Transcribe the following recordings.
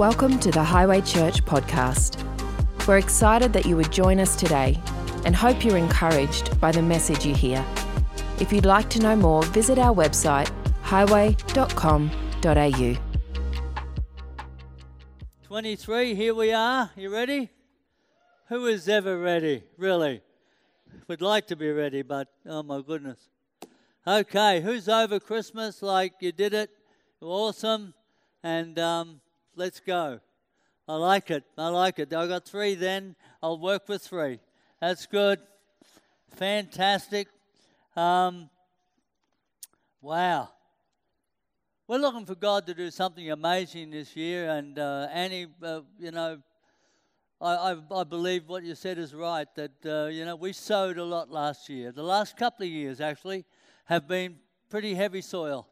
Welcome to the Highway Church podcast. We're excited that you would join us today and hope you're encouraged by the message you hear. If you'd like to know more, visit our website highway.com.au. 23, here we are. You ready? Who is ever ready? Really? Would like to be ready, but oh my goodness. Okay, who's over Christmas like you did it? Awesome. And um, let's go. I like it. I like it. I got three then. I'll work with three. That's good. Fantastic. Um, wow. We're looking for God to do something amazing this year. And uh, Annie, uh, you know, I, I, I, believe what you said is right that, uh, you know, we sowed a lot last year. The last couple of years, actually, have been pretty heavy soil.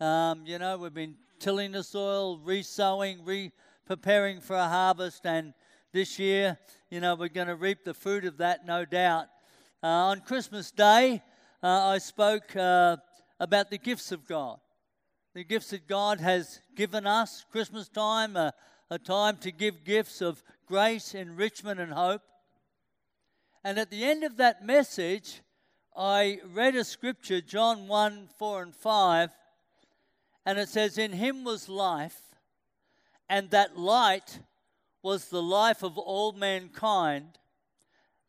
Um, you know, we've been tilling the soil, re-sowing, re-preparing for a harvest, and this year, you know, we're going to reap the fruit of that, no doubt. Uh, on Christmas Day, uh, I spoke uh, about the gifts of God the gifts that God has given us. Christmas time, a, a time to give gifts of grace, enrichment, and hope. And at the end of that message, I read a scripture, John 1 4 and 5, and it says, In him was life, and that light was the life of all mankind.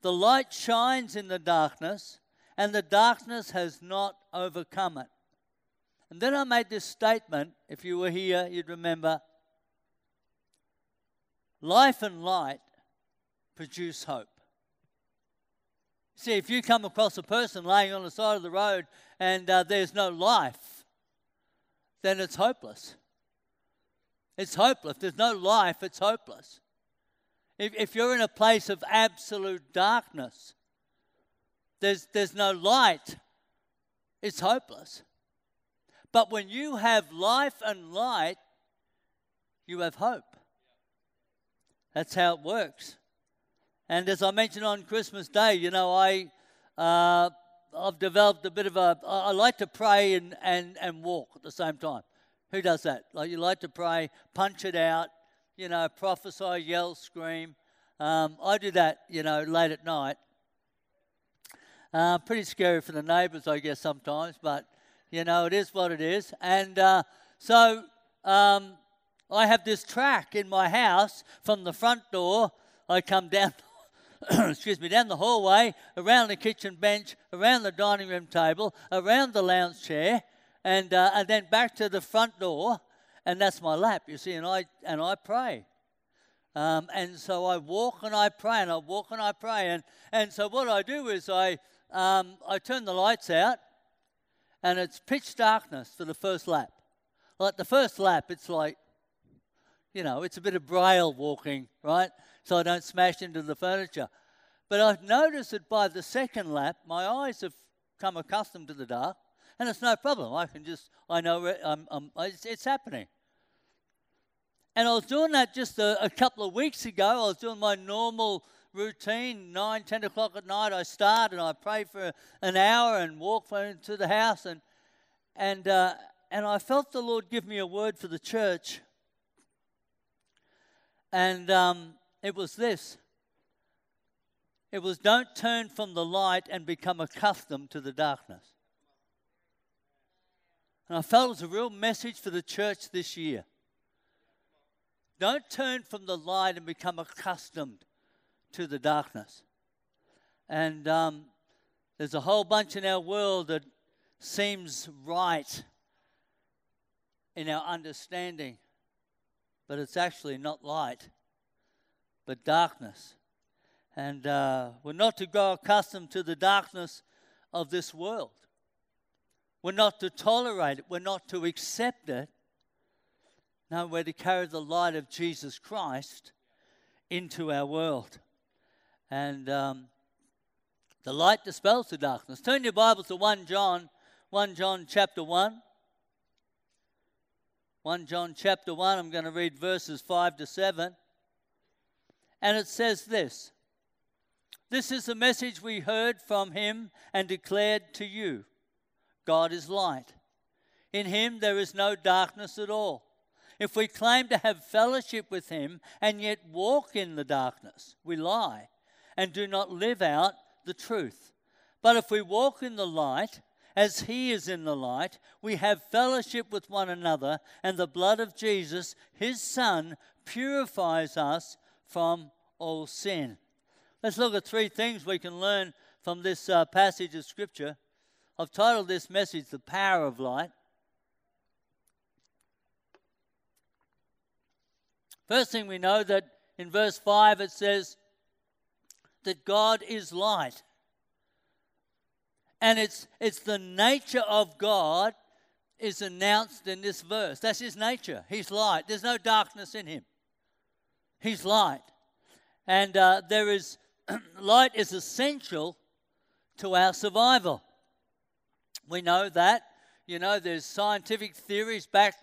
The light shines in the darkness, and the darkness has not overcome it. And then I made this statement. If you were here, you'd remember life and light produce hope. See, if you come across a person laying on the side of the road and uh, there's no life, then it's hopeless. It's hopeless. There's no life, it's hopeless. If, if you're in a place of absolute darkness, there's, there's no light, it's hopeless. But when you have life and light, you have hope. That's how it works. And as I mentioned on Christmas Day, you know, I, uh, I've developed a bit of a, I like to pray and, and, and walk at the same time. Who does that? Like you like to pray, punch it out, you know, prophesy, yell, scream. Um, I do that, you know, late at night. Uh, pretty scary for the neighbours, I guess, sometimes, but you know, it is what it is. And uh, so um, I have this track in my house from the front door. I come down, excuse me, down the hallway, around the kitchen bench, around the dining room table, around the lounge chair, and, uh, and then back to the front door. And that's my lap, you see, and I, and I pray. Um, and so I walk and I pray, and I walk and I pray. And, and so what I do is I, um, I turn the lights out and it's pitch darkness for the first lap. Like the first lap, it's like, you know, it's a bit of braille walking, right? So I don't smash into the furniture. But I've noticed that by the second lap, my eyes have come accustomed to the dark, and it's no problem. I can just, I know I'm, I'm, it's, it's happening. And I was doing that just a, a couple of weeks ago. I was doing my normal routine. Nine, ten o'clock at night, I start and I pray for an hour and walk into the house. And, and, uh, and I felt the Lord give me a word for the church. And um, it was this it was don't turn from the light and become accustomed to the darkness. And I felt it was a real message for the church this year. Don't turn from the light and become accustomed to the darkness. And um, there's a whole bunch in our world that seems right in our understanding, but it's actually not light, but darkness. And uh, we're not to grow accustomed to the darkness of this world. We're not to tolerate it. We're not to accept it. No, we're to carry the light of Jesus Christ into our world. And um, the light dispels the darkness. Turn your Bibles to 1 John, 1 John chapter 1. 1 John chapter 1, I'm going to read verses 5 to 7. And it says this This is the message we heard from him and declared to you God is light. In him there is no darkness at all. If we claim to have fellowship with him and yet walk in the darkness, we lie and do not live out the truth. But if we walk in the light, as he is in the light, we have fellowship with one another, and the blood of Jesus, his Son, purifies us from all sin. Let's look at three things we can learn from this uh, passage of Scripture. I've titled this message The Power of Light. First thing we know that in verse 5 it says that God is light. And it's, it's the nature of God is announced in this verse. That's his nature. He's light. There's no darkness in him. He's light. And uh, there is light is essential to our survival. We know that. You know, there's scientific theories back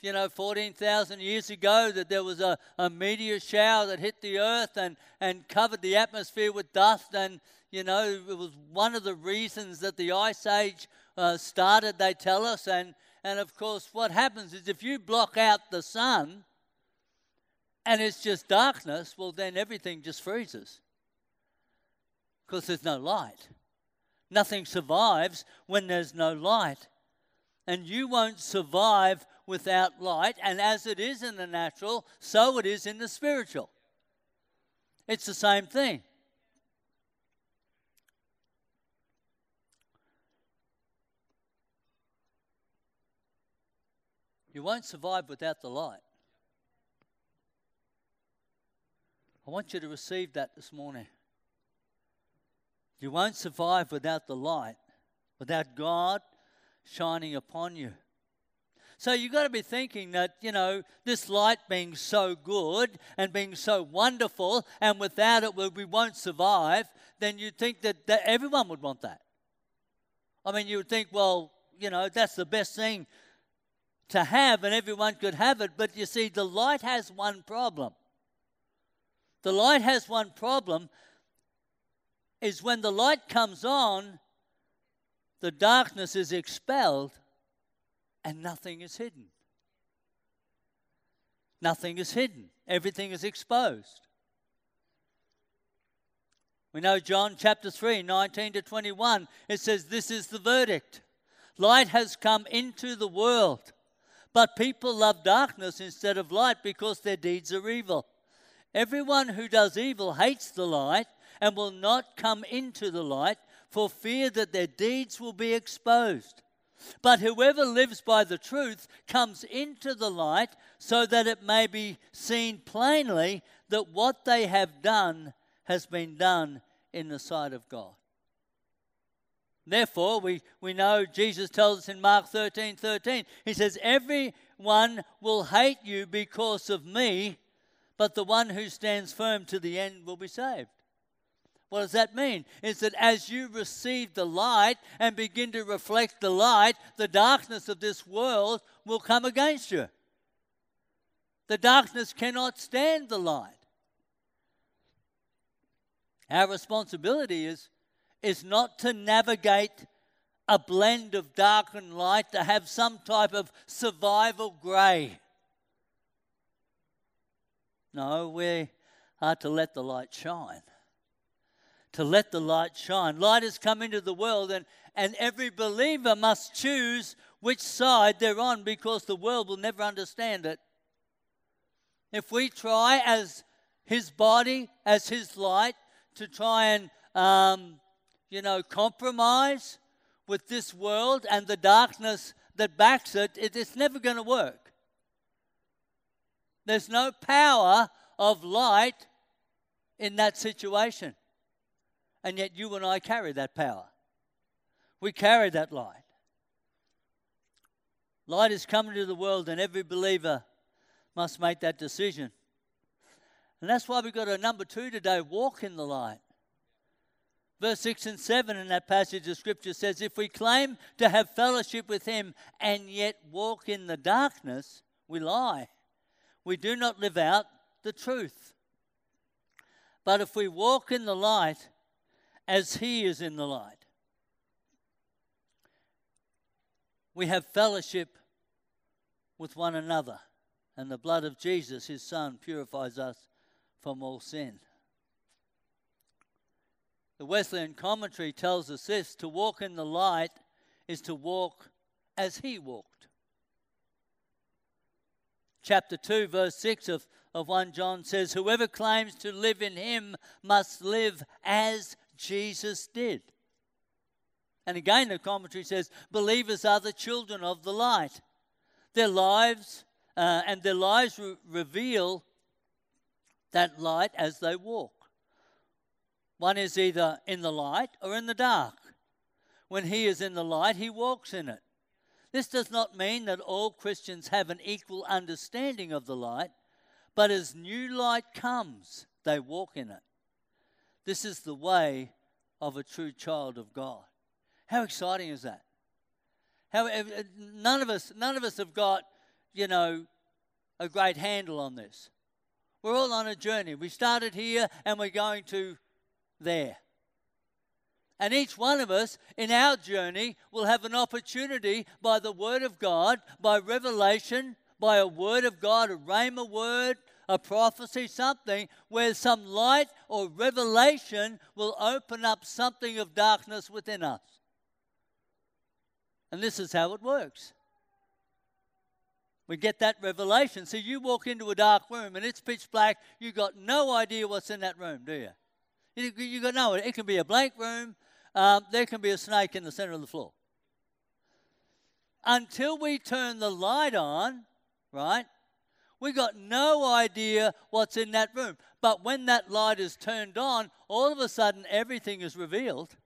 you know, 14,000 years ago that there was a, a meteor shower that hit the earth and, and covered the atmosphere with dust. And, you know, it was one of the reasons that the Ice Age uh, started, they tell us. And, and of course, what happens is if you block out the sun and it's just darkness, well, then everything just freezes because there's no light. Nothing survives when there's no light. And you won't survive without light, and as it is in the natural, so it is in the spiritual. It's the same thing. You won't survive without the light. I want you to receive that this morning. You won't survive without the light, without God shining upon you. So you've got to be thinking that, you know, this light being so good and being so wonderful, and without it we won't survive, then you'd think that, that everyone would want that. I mean, you would think, well, you know, that's the best thing to have, and everyone could have it. But you see, the light has one problem. The light has one problem is when the light comes on, the darkness is expelled and nothing is hidden. Nothing is hidden, everything is exposed. We know John chapter 3, 19 to 21, it says, This is the verdict. Light has come into the world, but people love darkness instead of light because their deeds are evil. Everyone who does evil hates the light and will not come into the light for fear that their deeds will be exposed. But whoever lives by the truth comes into the light so that it may be seen plainly that what they have done has been done in the sight of God. Therefore, we, we know Jesus tells us in Mark 13 13, He says, Everyone will hate you because of me, but the one who stands firm to the end will be saved. What does that mean? Is that as you receive the light and begin to reflect the light, the darkness of this world will come against you. The darkness cannot stand the light. Our responsibility is, is not to navigate a blend of dark and light, to have some type of survival grey. No, we are to let the light shine to let the light shine. Light has come into the world, and, and every believer must choose which side they're on because the world will never understand it. If we try as his body, as his light, to try and, um, you know, compromise with this world and the darkness that backs it, it it's never going to work. There's no power of light in that situation. And yet you and I carry that power. We carry that light. Light is coming to the world, and every believer must make that decision. And that's why we've got a number two today walk in the light. Verse 6 and 7 in that passage of Scripture says, If we claim to have fellowship with Him and yet walk in the darkness, we lie. We do not live out the truth. But if we walk in the light, as He is in the light. We have fellowship with one another. And the blood of Jesus, his Son, purifies us from all sin. The Wesleyan commentary tells us this to walk in the light is to walk as he walked. Chapter 2, verse 6 of, of 1 John says, Whoever claims to live in him must live as Jesus did. And again, the commentary says, Believers are the children of the light. Their lives uh, and their lives re- reveal that light as they walk. One is either in the light or in the dark. When he is in the light, he walks in it. This does not mean that all Christians have an equal understanding of the light, but as new light comes, they walk in it. This is the way of a true child of God. How exciting is that? How, eh, none of us, none of us have got, you know, a great handle on this. We're all on a journey. We started here and we're going to there. And each one of us in our journey will have an opportunity by the Word of God, by revelation, by a Word of God, a rhema word, a prophecy, something where some light or revelation will open up something of darkness within us. And this is how it works. We get that revelation. So you walk into a dark room and it's pitch black, You've got no idea what's in that room, do you? You, you got no, it can be a blank room. Um, there can be a snake in the center of the floor. Until we turn the light on, right? We got no idea what's in that room. But when that light is turned on, all of a sudden everything is revealed.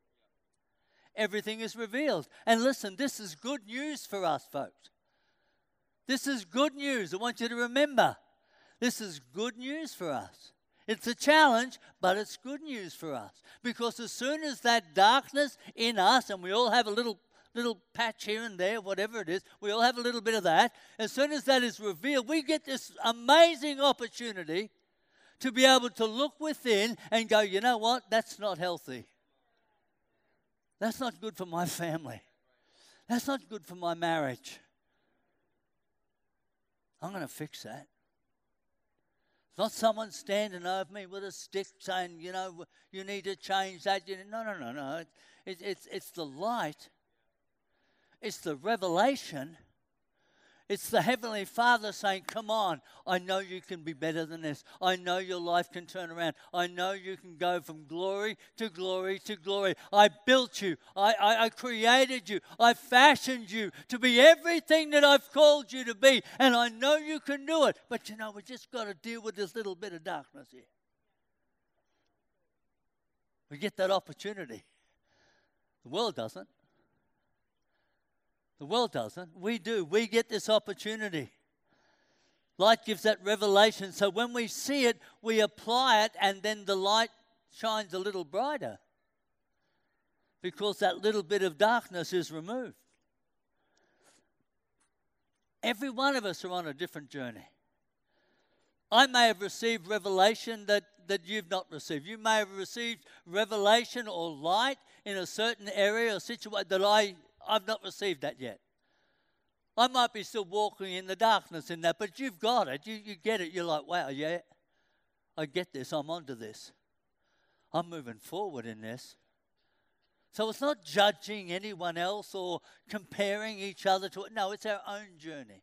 Everything is revealed. And listen, this is good news for us, folks. This is good news. I want you to remember. This is good news for us. It's a challenge, but it's good news for us. Because as soon as that darkness in us, and we all have a little little patch here and there, whatever it is, we all have a little bit of that. As soon as that is revealed, we get this amazing opportunity to be able to look within and go, you know what? That's not healthy. That's not good for my family. That's not good for my marriage. I'm going to fix that. It's not someone standing over me with a stick saying, you know, you need to change that. You know, No, no, no, no. It, it's, it's the light, it's the revelation it's the Heavenly Father saying, Come on, I know you can be better than this. I know your life can turn around. I know you can go from glory to glory to glory. I built you, I, I, I created you, I fashioned you to be everything that I've called you to be. And I know you can do it. But you know, we just got to deal with this little bit of darkness here. We get that opportunity. The world doesn't. The world doesn't. We do. We get this opportunity. Light gives that revelation. So when we see it, we apply it, and then the light shines a little brighter because that little bit of darkness is removed. Every one of us are on a different journey. I may have received revelation that, that you've not received. You may have received revelation or light in a certain area or situation that I I've not received that yet. I might be still walking in the darkness in that, but you've got it. You, you get it. You're like, wow, yeah, I get this. I'm onto this. I'm moving forward in this. So it's not judging anyone else or comparing each other to it. No, it's our own journey.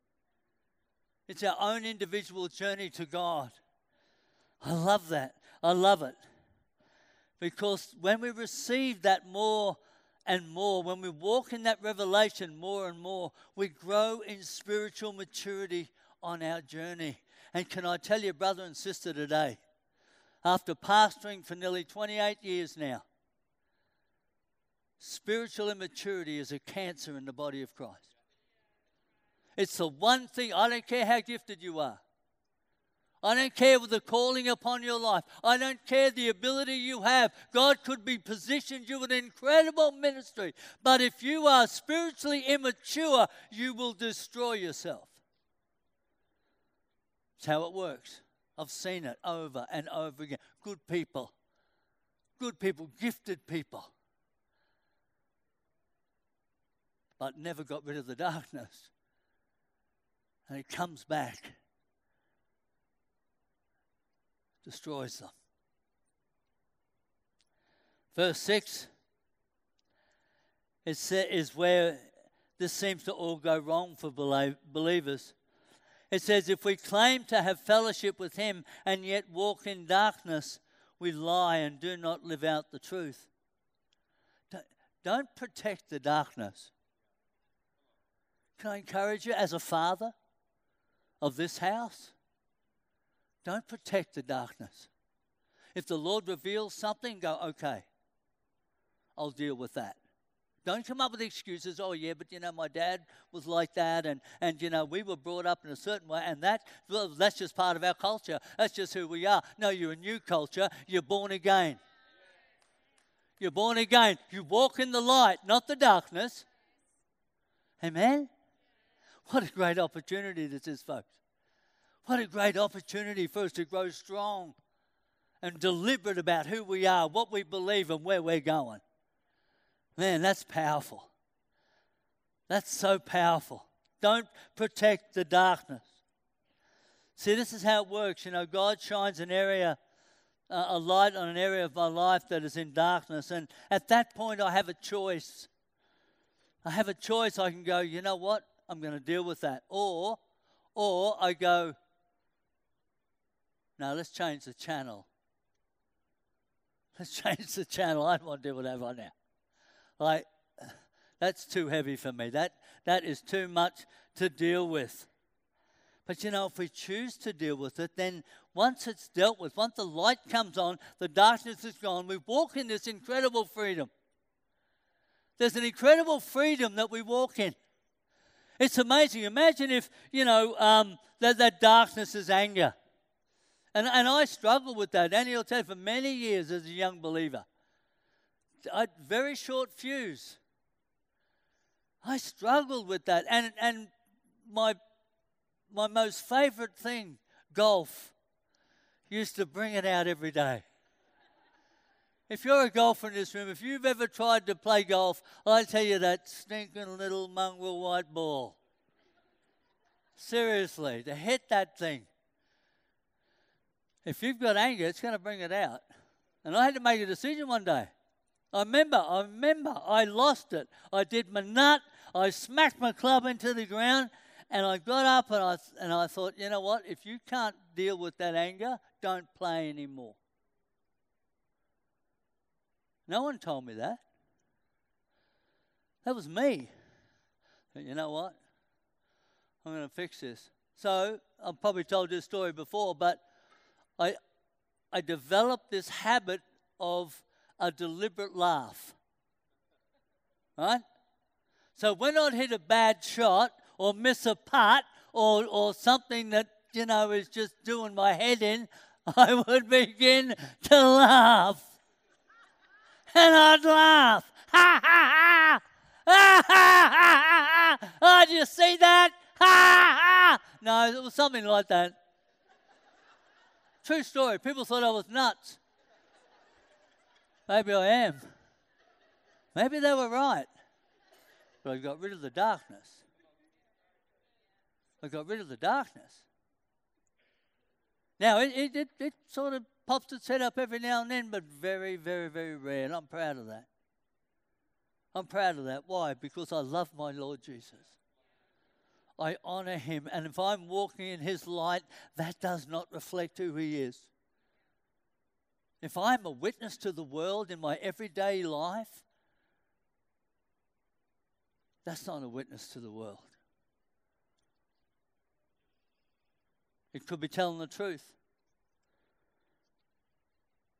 It's our own individual journey to God. I love that. I love it. Because when we receive that more and more, when we walk in that revelation more and more, we grow in spiritual maturity on our journey. And can I tell you, brother and sister, today, after pastoring for nearly 28 years now, spiritual immaturity is a cancer in the body of Christ. It's the one thing, I don't care how gifted you are. I don't care the calling upon your life. I don't care the ability you have. God could be positioned you an incredible ministry. But if you are spiritually immature, you will destroy yourself. That's how it works. I've seen it over and over again. Good people, good people, gifted people, but never got rid of the darkness. And it comes back destroys them. Verse 6 is where this seems to all go wrong for believers. It says, If we claim to have fellowship with Him and yet walk in darkness, we lie and do not live out the truth. Don't protect the darkness. Can I encourage you as a father of this house? Don't protect the darkness. If the Lord reveals something, go, okay, I'll deal with that. Don't come up with excuses. Oh, yeah, but you know, my dad was like that, and, and you know, we were brought up in a certain way, and that, well, that's just part of our culture. That's just who we are. No, you're a new culture. You're born again. You're born again. You walk in the light, not the darkness. Amen? What a great opportunity this is, folks. What a great opportunity for us to grow strong and deliberate about who we are, what we believe, and where we're going. Man, that's powerful. That's so powerful. Don't protect the darkness. See, this is how it works. You know, God shines an area, uh, a light on an area of my life that is in darkness. And at that point, I have a choice. I have a choice. I can go, you know what? I'm going to deal with that. Or, or I go, no, let's change the channel. Let's change the channel. I don't want to deal with that right now. Like, that's too heavy for me. That, that is too much to deal with. But you know, if we choose to deal with it, then once it's dealt with, once the light comes on, the darkness is gone, we walk in this incredible freedom. There's an incredible freedom that we walk in. It's amazing. Imagine if, you know, um, that, that darkness is anger. And, and I struggled with that. Will tell you, for many years as a young believer. I very short fuse. I struggled with that, and and my my most favorite thing, golf, used to bring it out every day. If you're a golfer in this room, if you've ever tried to play golf, I tell you that stinking little mongrel white ball. Seriously, to hit that thing. If you've got anger, it's going to bring it out. And I had to make a decision one day. I remember, I remember, I lost it. I did my nut, I smacked my club into the ground, and I got up and I, and I thought, you know what, if you can't deal with that anger, don't play anymore. No one told me that. That was me. you know what? I'm going to fix this. So I've probably told this story before, but I, I developed this habit of a deliberate laugh. Right? So when I'd hit a bad shot or miss a putt or, or something that, you know, is just doing my head in, I would begin to laugh. And I'd laugh. Ha ha ha! Ha ha ha ha! Oh, did you see that? Ha ha! No, it was something like that. True story. People thought I was nuts. Maybe I am. Maybe they were right. But I got rid of the darkness. I got rid of the darkness. Now, it, it, it, it sort of pops its head up every now and then, but very, very, very rare. And I'm proud of that. I'm proud of that. Why? Because I love my Lord Jesus. I honor him. And if I'm walking in his light, that does not reflect who he is. If I'm a witness to the world in my everyday life, that's not a witness to the world. It could be telling the truth.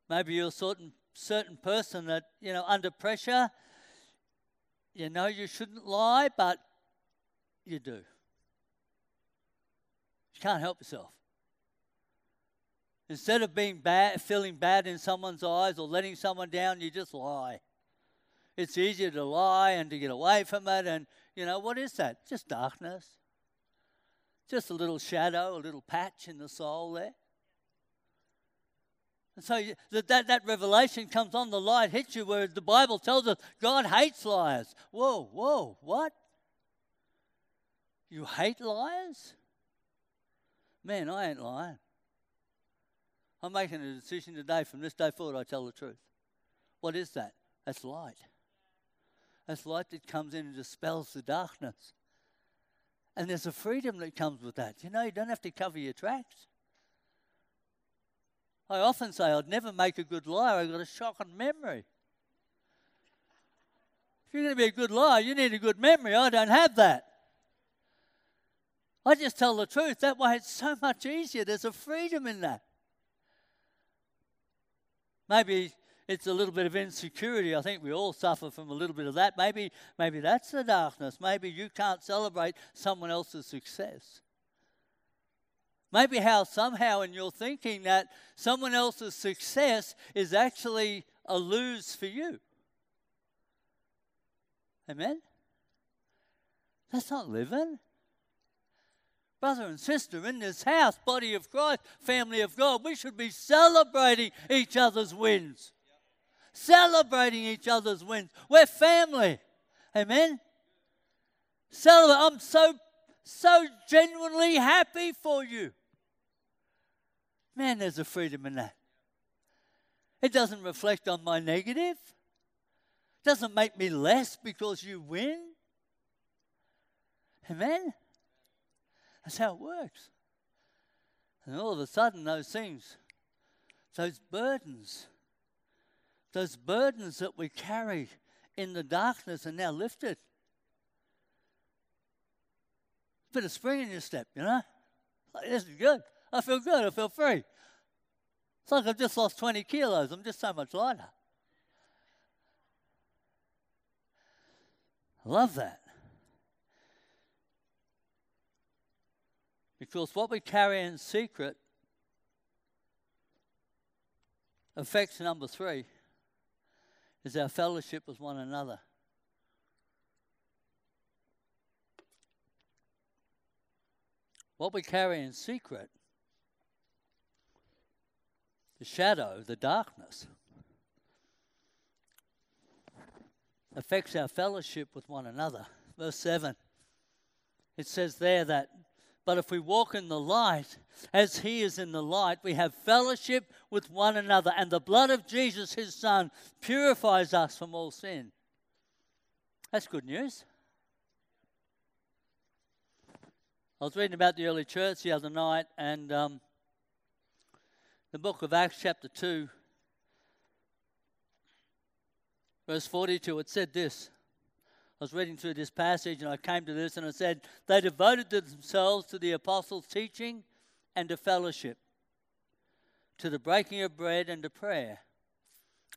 Maybe you're a certain certain person that, you know, under pressure, you know you shouldn't lie, but you do. Can't help yourself. Instead of being bad, feeling bad in someone's eyes or letting someone down, you just lie. It's easier to lie and to get away from it. And, you know, what is that? Just darkness. Just a little shadow, a little patch in the soul there. And so that, that, that revelation comes on, the light hits you, where the Bible tells us God hates liars. Whoa, whoa, what? You hate liars? Man, I ain't lying. I'm making a decision today. From this day forward, I tell the truth. What is that? That's light. That's light that comes in and dispels the darkness. And there's a freedom that comes with that. You know, you don't have to cover your tracks. I often say I'd never make a good liar. I've got a shocking memory. If you're going to be a good liar, you need a good memory. I don't have that. I just tell the truth. That way it's so much easier. There's a freedom in that. Maybe it's a little bit of insecurity. I think we all suffer from a little bit of that. Maybe, maybe that's the darkness. Maybe you can't celebrate someone else's success. Maybe how somehow in your thinking that someone else's success is actually a lose for you. Amen? That's not living. Brother and sister in this house, body of Christ, family of God, we should be celebrating each other's wins celebrating each other's wins. We're family. Amen. Celebrate. I'm so, so genuinely happy for you. Man, there's a freedom in that. It doesn't reflect on my negative. It doesn't make me less because you win. Amen? That's how it works. And all of a sudden, those things, those burdens, those burdens that we carry in the darkness are now lifted. Bit of spring in your step, you know? Like, this is good. I feel good. I feel free. It's like I've just lost 20 kilos. I'm just so much lighter. I love that. Because what we carry in secret affects number three is our fellowship with one another. What we carry in secret, the shadow, the darkness, affects our fellowship with one another. Verse 7, it says there that but if we walk in the light, as he is in the light, we have fellowship with one another, and the blood of Jesus, his son, purifies us from all sin. That's good news. I was reading about the early church the other night, and um, the book of Acts, chapter 2, verse 42, it said this I was reading through this passage and I came to this and I said, They devoted themselves to the apostles' teaching and to fellowship, to the breaking of bread and to prayer.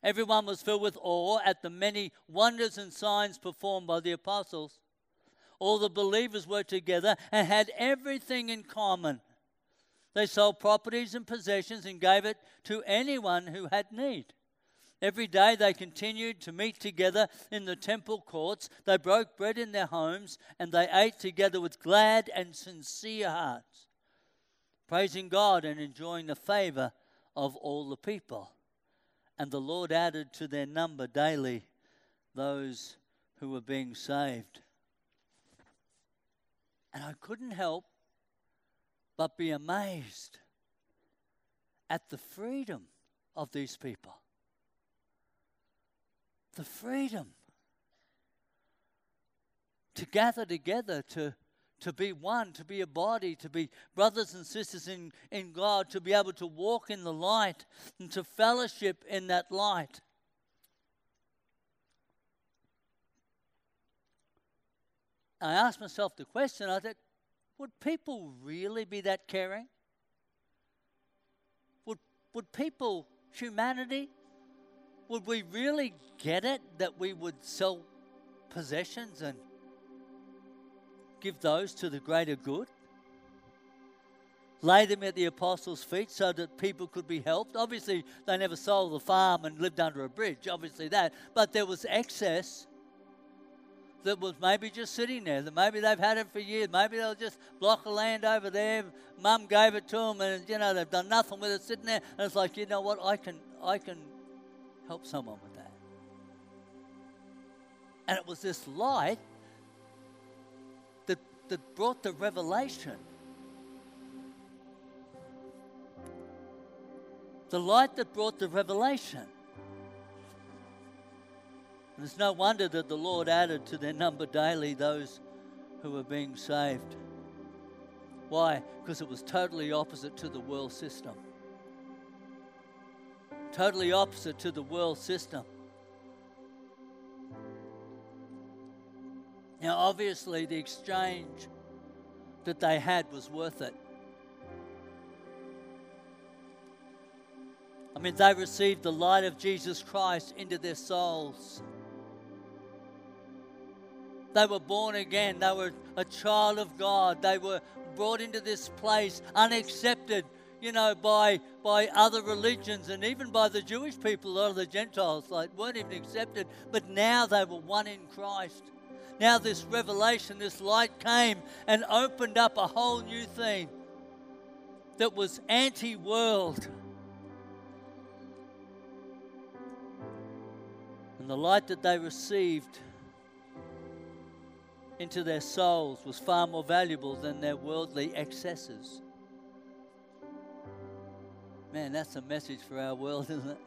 Everyone was filled with awe at the many wonders and signs performed by the apostles. All the believers were together and had everything in common. They sold properties and possessions and gave it to anyone who had need. Every day they continued to meet together in the temple courts. They broke bread in their homes and they ate together with glad and sincere hearts, praising God and enjoying the favor of all the people. And the Lord added to their number daily those who were being saved. And I couldn't help but be amazed at the freedom of these people the freedom to gather together, to, to be one, to be a body, to be brothers and sisters in, in God, to be able to walk in the light and to fellowship in that light. I asked myself the question I said, would people really be that caring? Would, would people, humanity, would we really get it that we would sell possessions and give those to the greater good? Lay them at the apostles' feet so that people could be helped. Obviously, they never sold the farm and lived under a bridge, obviously that. But there was excess that was maybe just sitting there, that maybe they've had it for years. Maybe they'll just block of land over there. Mum gave it to them and, you know, they've done nothing with it sitting there. And it's like, you know what, I can, I can help someone with that. And it was this light that, that brought the revelation. The light that brought the revelation. And it's no wonder that the Lord added to their number daily those who were being saved. Why? Because it was totally opposite to the world system. Totally opposite to the world system. Now, obviously, the exchange that they had was worth it. I mean, they received the light of Jesus Christ into their souls. They were born again. They were a child of God. They were brought into this place unaccepted, you know, by, by other religions and even by the Jewish people, a lot of the Gentiles, like, weren't even accepted. But now they were one in Christ. Now, this revelation, this light came and opened up a whole new thing that was anti world. And the light that they received into their souls was far more valuable than their worldly excesses. Man, that's a message for our world, isn't it?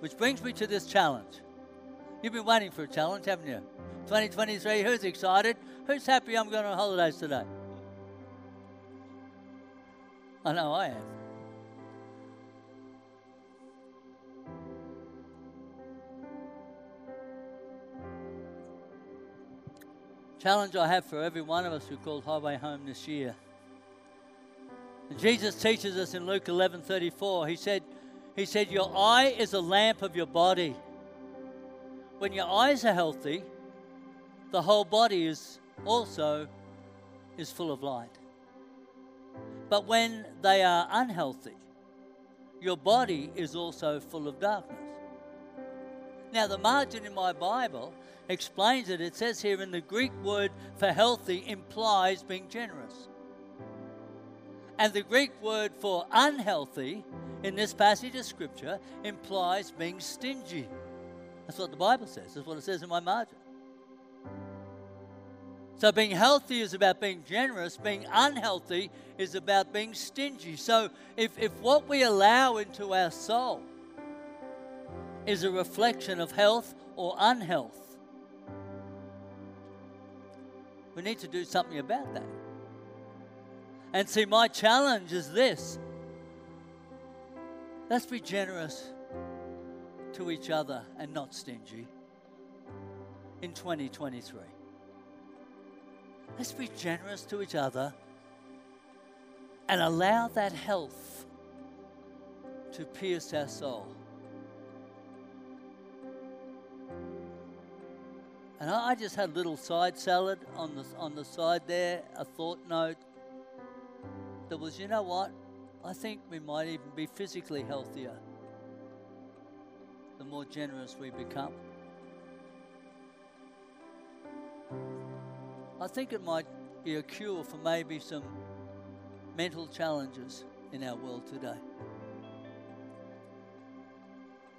Which brings me to this challenge. You've been waiting for a challenge, haven't you? 2023, who's excited? Who's happy I'm going on holidays today? I know I am. Challenge I have for every one of us who called Highway Home this year. Jesus teaches us in Luke 11:34. He said, he said, Your eye is a lamp of your body when your eyes are healthy, the whole body is also is full of light. But when they are unhealthy, your body is also full of darkness. Now, the margin in my Bible explains it. It says here in the Greek word for healthy implies being generous. And the Greek word for unhealthy in this passage of Scripture implies being stingy. That's what the Bible says. That's what it says in my margin. So, being healthy is about being generous, being unhealthy is about being stingy. So, if, if what we allow into our soul is a reflection of health or unhealth, we need to do something about that. And see, my challenge is this let's be generous to each other and not stingy in 2023. Let's be generous to each other and allow that health to pierce our soul. And I just had a little side salad on the, on the side there, a thought note that was, you know what? I think we might even be physically healthier the more generous we become. I think it might be a cure for maybe some mental challenges in our world today.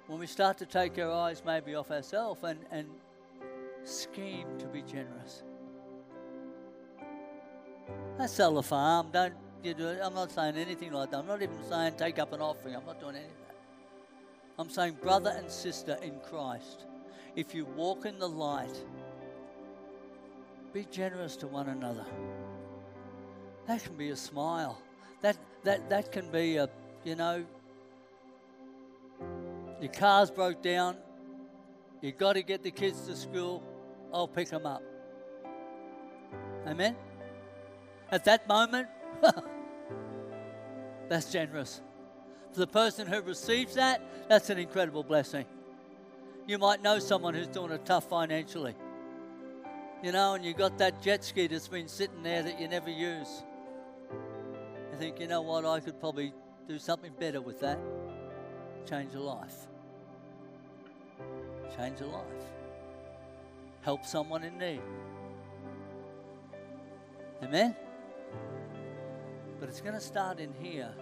When we start to take our eyes maybe off ourselves and, and scheme to be generous. I sell a farm, don't you. I'm not saying anything like that. I'm not even saying take up an offering. I'm not doing anything. I'm saying, brother and sister in Christ, if you walk in the light, be generous to one another. That can be a smile. That, that, that can be a, you know, your car's broke down, You've got to get the kids to school, I'll pick them up. Amen? At that moment, that's generous. For the person who receives that, that's an incredible blessing. You might know someone who's doing it tough financially. You know, and you got that jet ski that's been sitting there that you never use. You think, you know what, I could probably do something better with that. Change a life. Change a life. Help someone in need. Amen? But it's going to start in here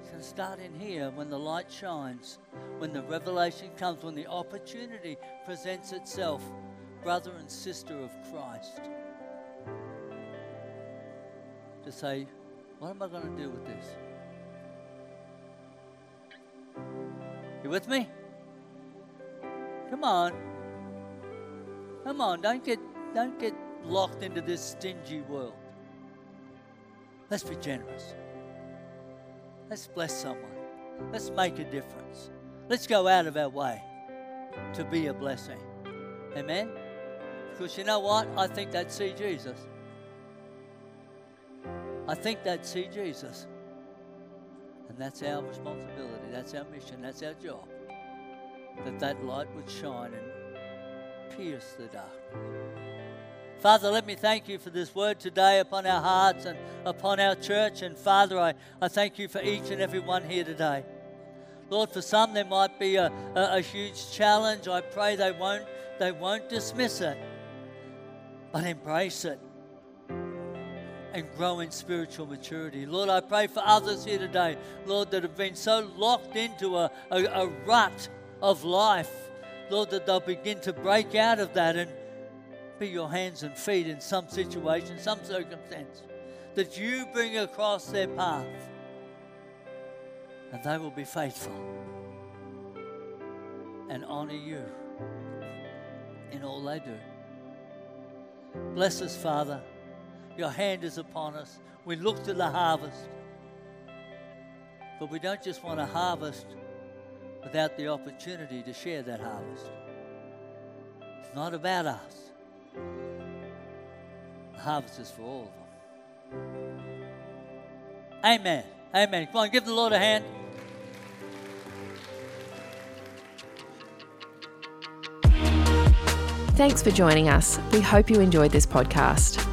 It's going to start in here when the light shines, when the revelation comes, when the opportunity presents itself, brother and sister of Christ. To say, What am I going to do with this? You with me? Come on. Come on, don't get don't get locked into this stingy world. Let's be generous. Let's bless someone. Let's make a difference. Let's go out of our way to be a blessing. Amen? Because you know what? I think they'd see Jesus. I think they'd see Jesus. And that's our responsibility. That's our mission. That's our job. That that light would shine and pierce the dark. Father, let me thank you for this word today upon our hearts and upon our church. And Father, I, I thank you for each and every one here today. Lord, for some there might be a, a, a huge challenge. I pray they won't, they won't dismiss it, but embrace it and grow in spiritual maturity. Lord, I pray for others here today, Lord, that have been so locked into a, a, a rut of life, Lord, that they'll begin to break out of that and be your hands and feet in some situation, some circumstance, that you bring across their path, and they will be faithful and honor you in all they do. Bless us, Father. Your hand is upon us. We look to the harvest. But we don't just want to harvest without the opportunity to share that harvest. It's not about us. The harvest is for all of them. Amen. Amen. Come on, give the Lord a hand. Thanks for joining us. We hope you enjoyed this podcast.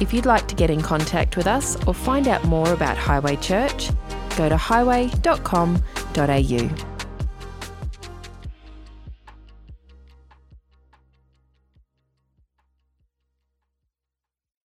If you'd like to get in contact with us or find out more about Highway Church, go to highway.com.au.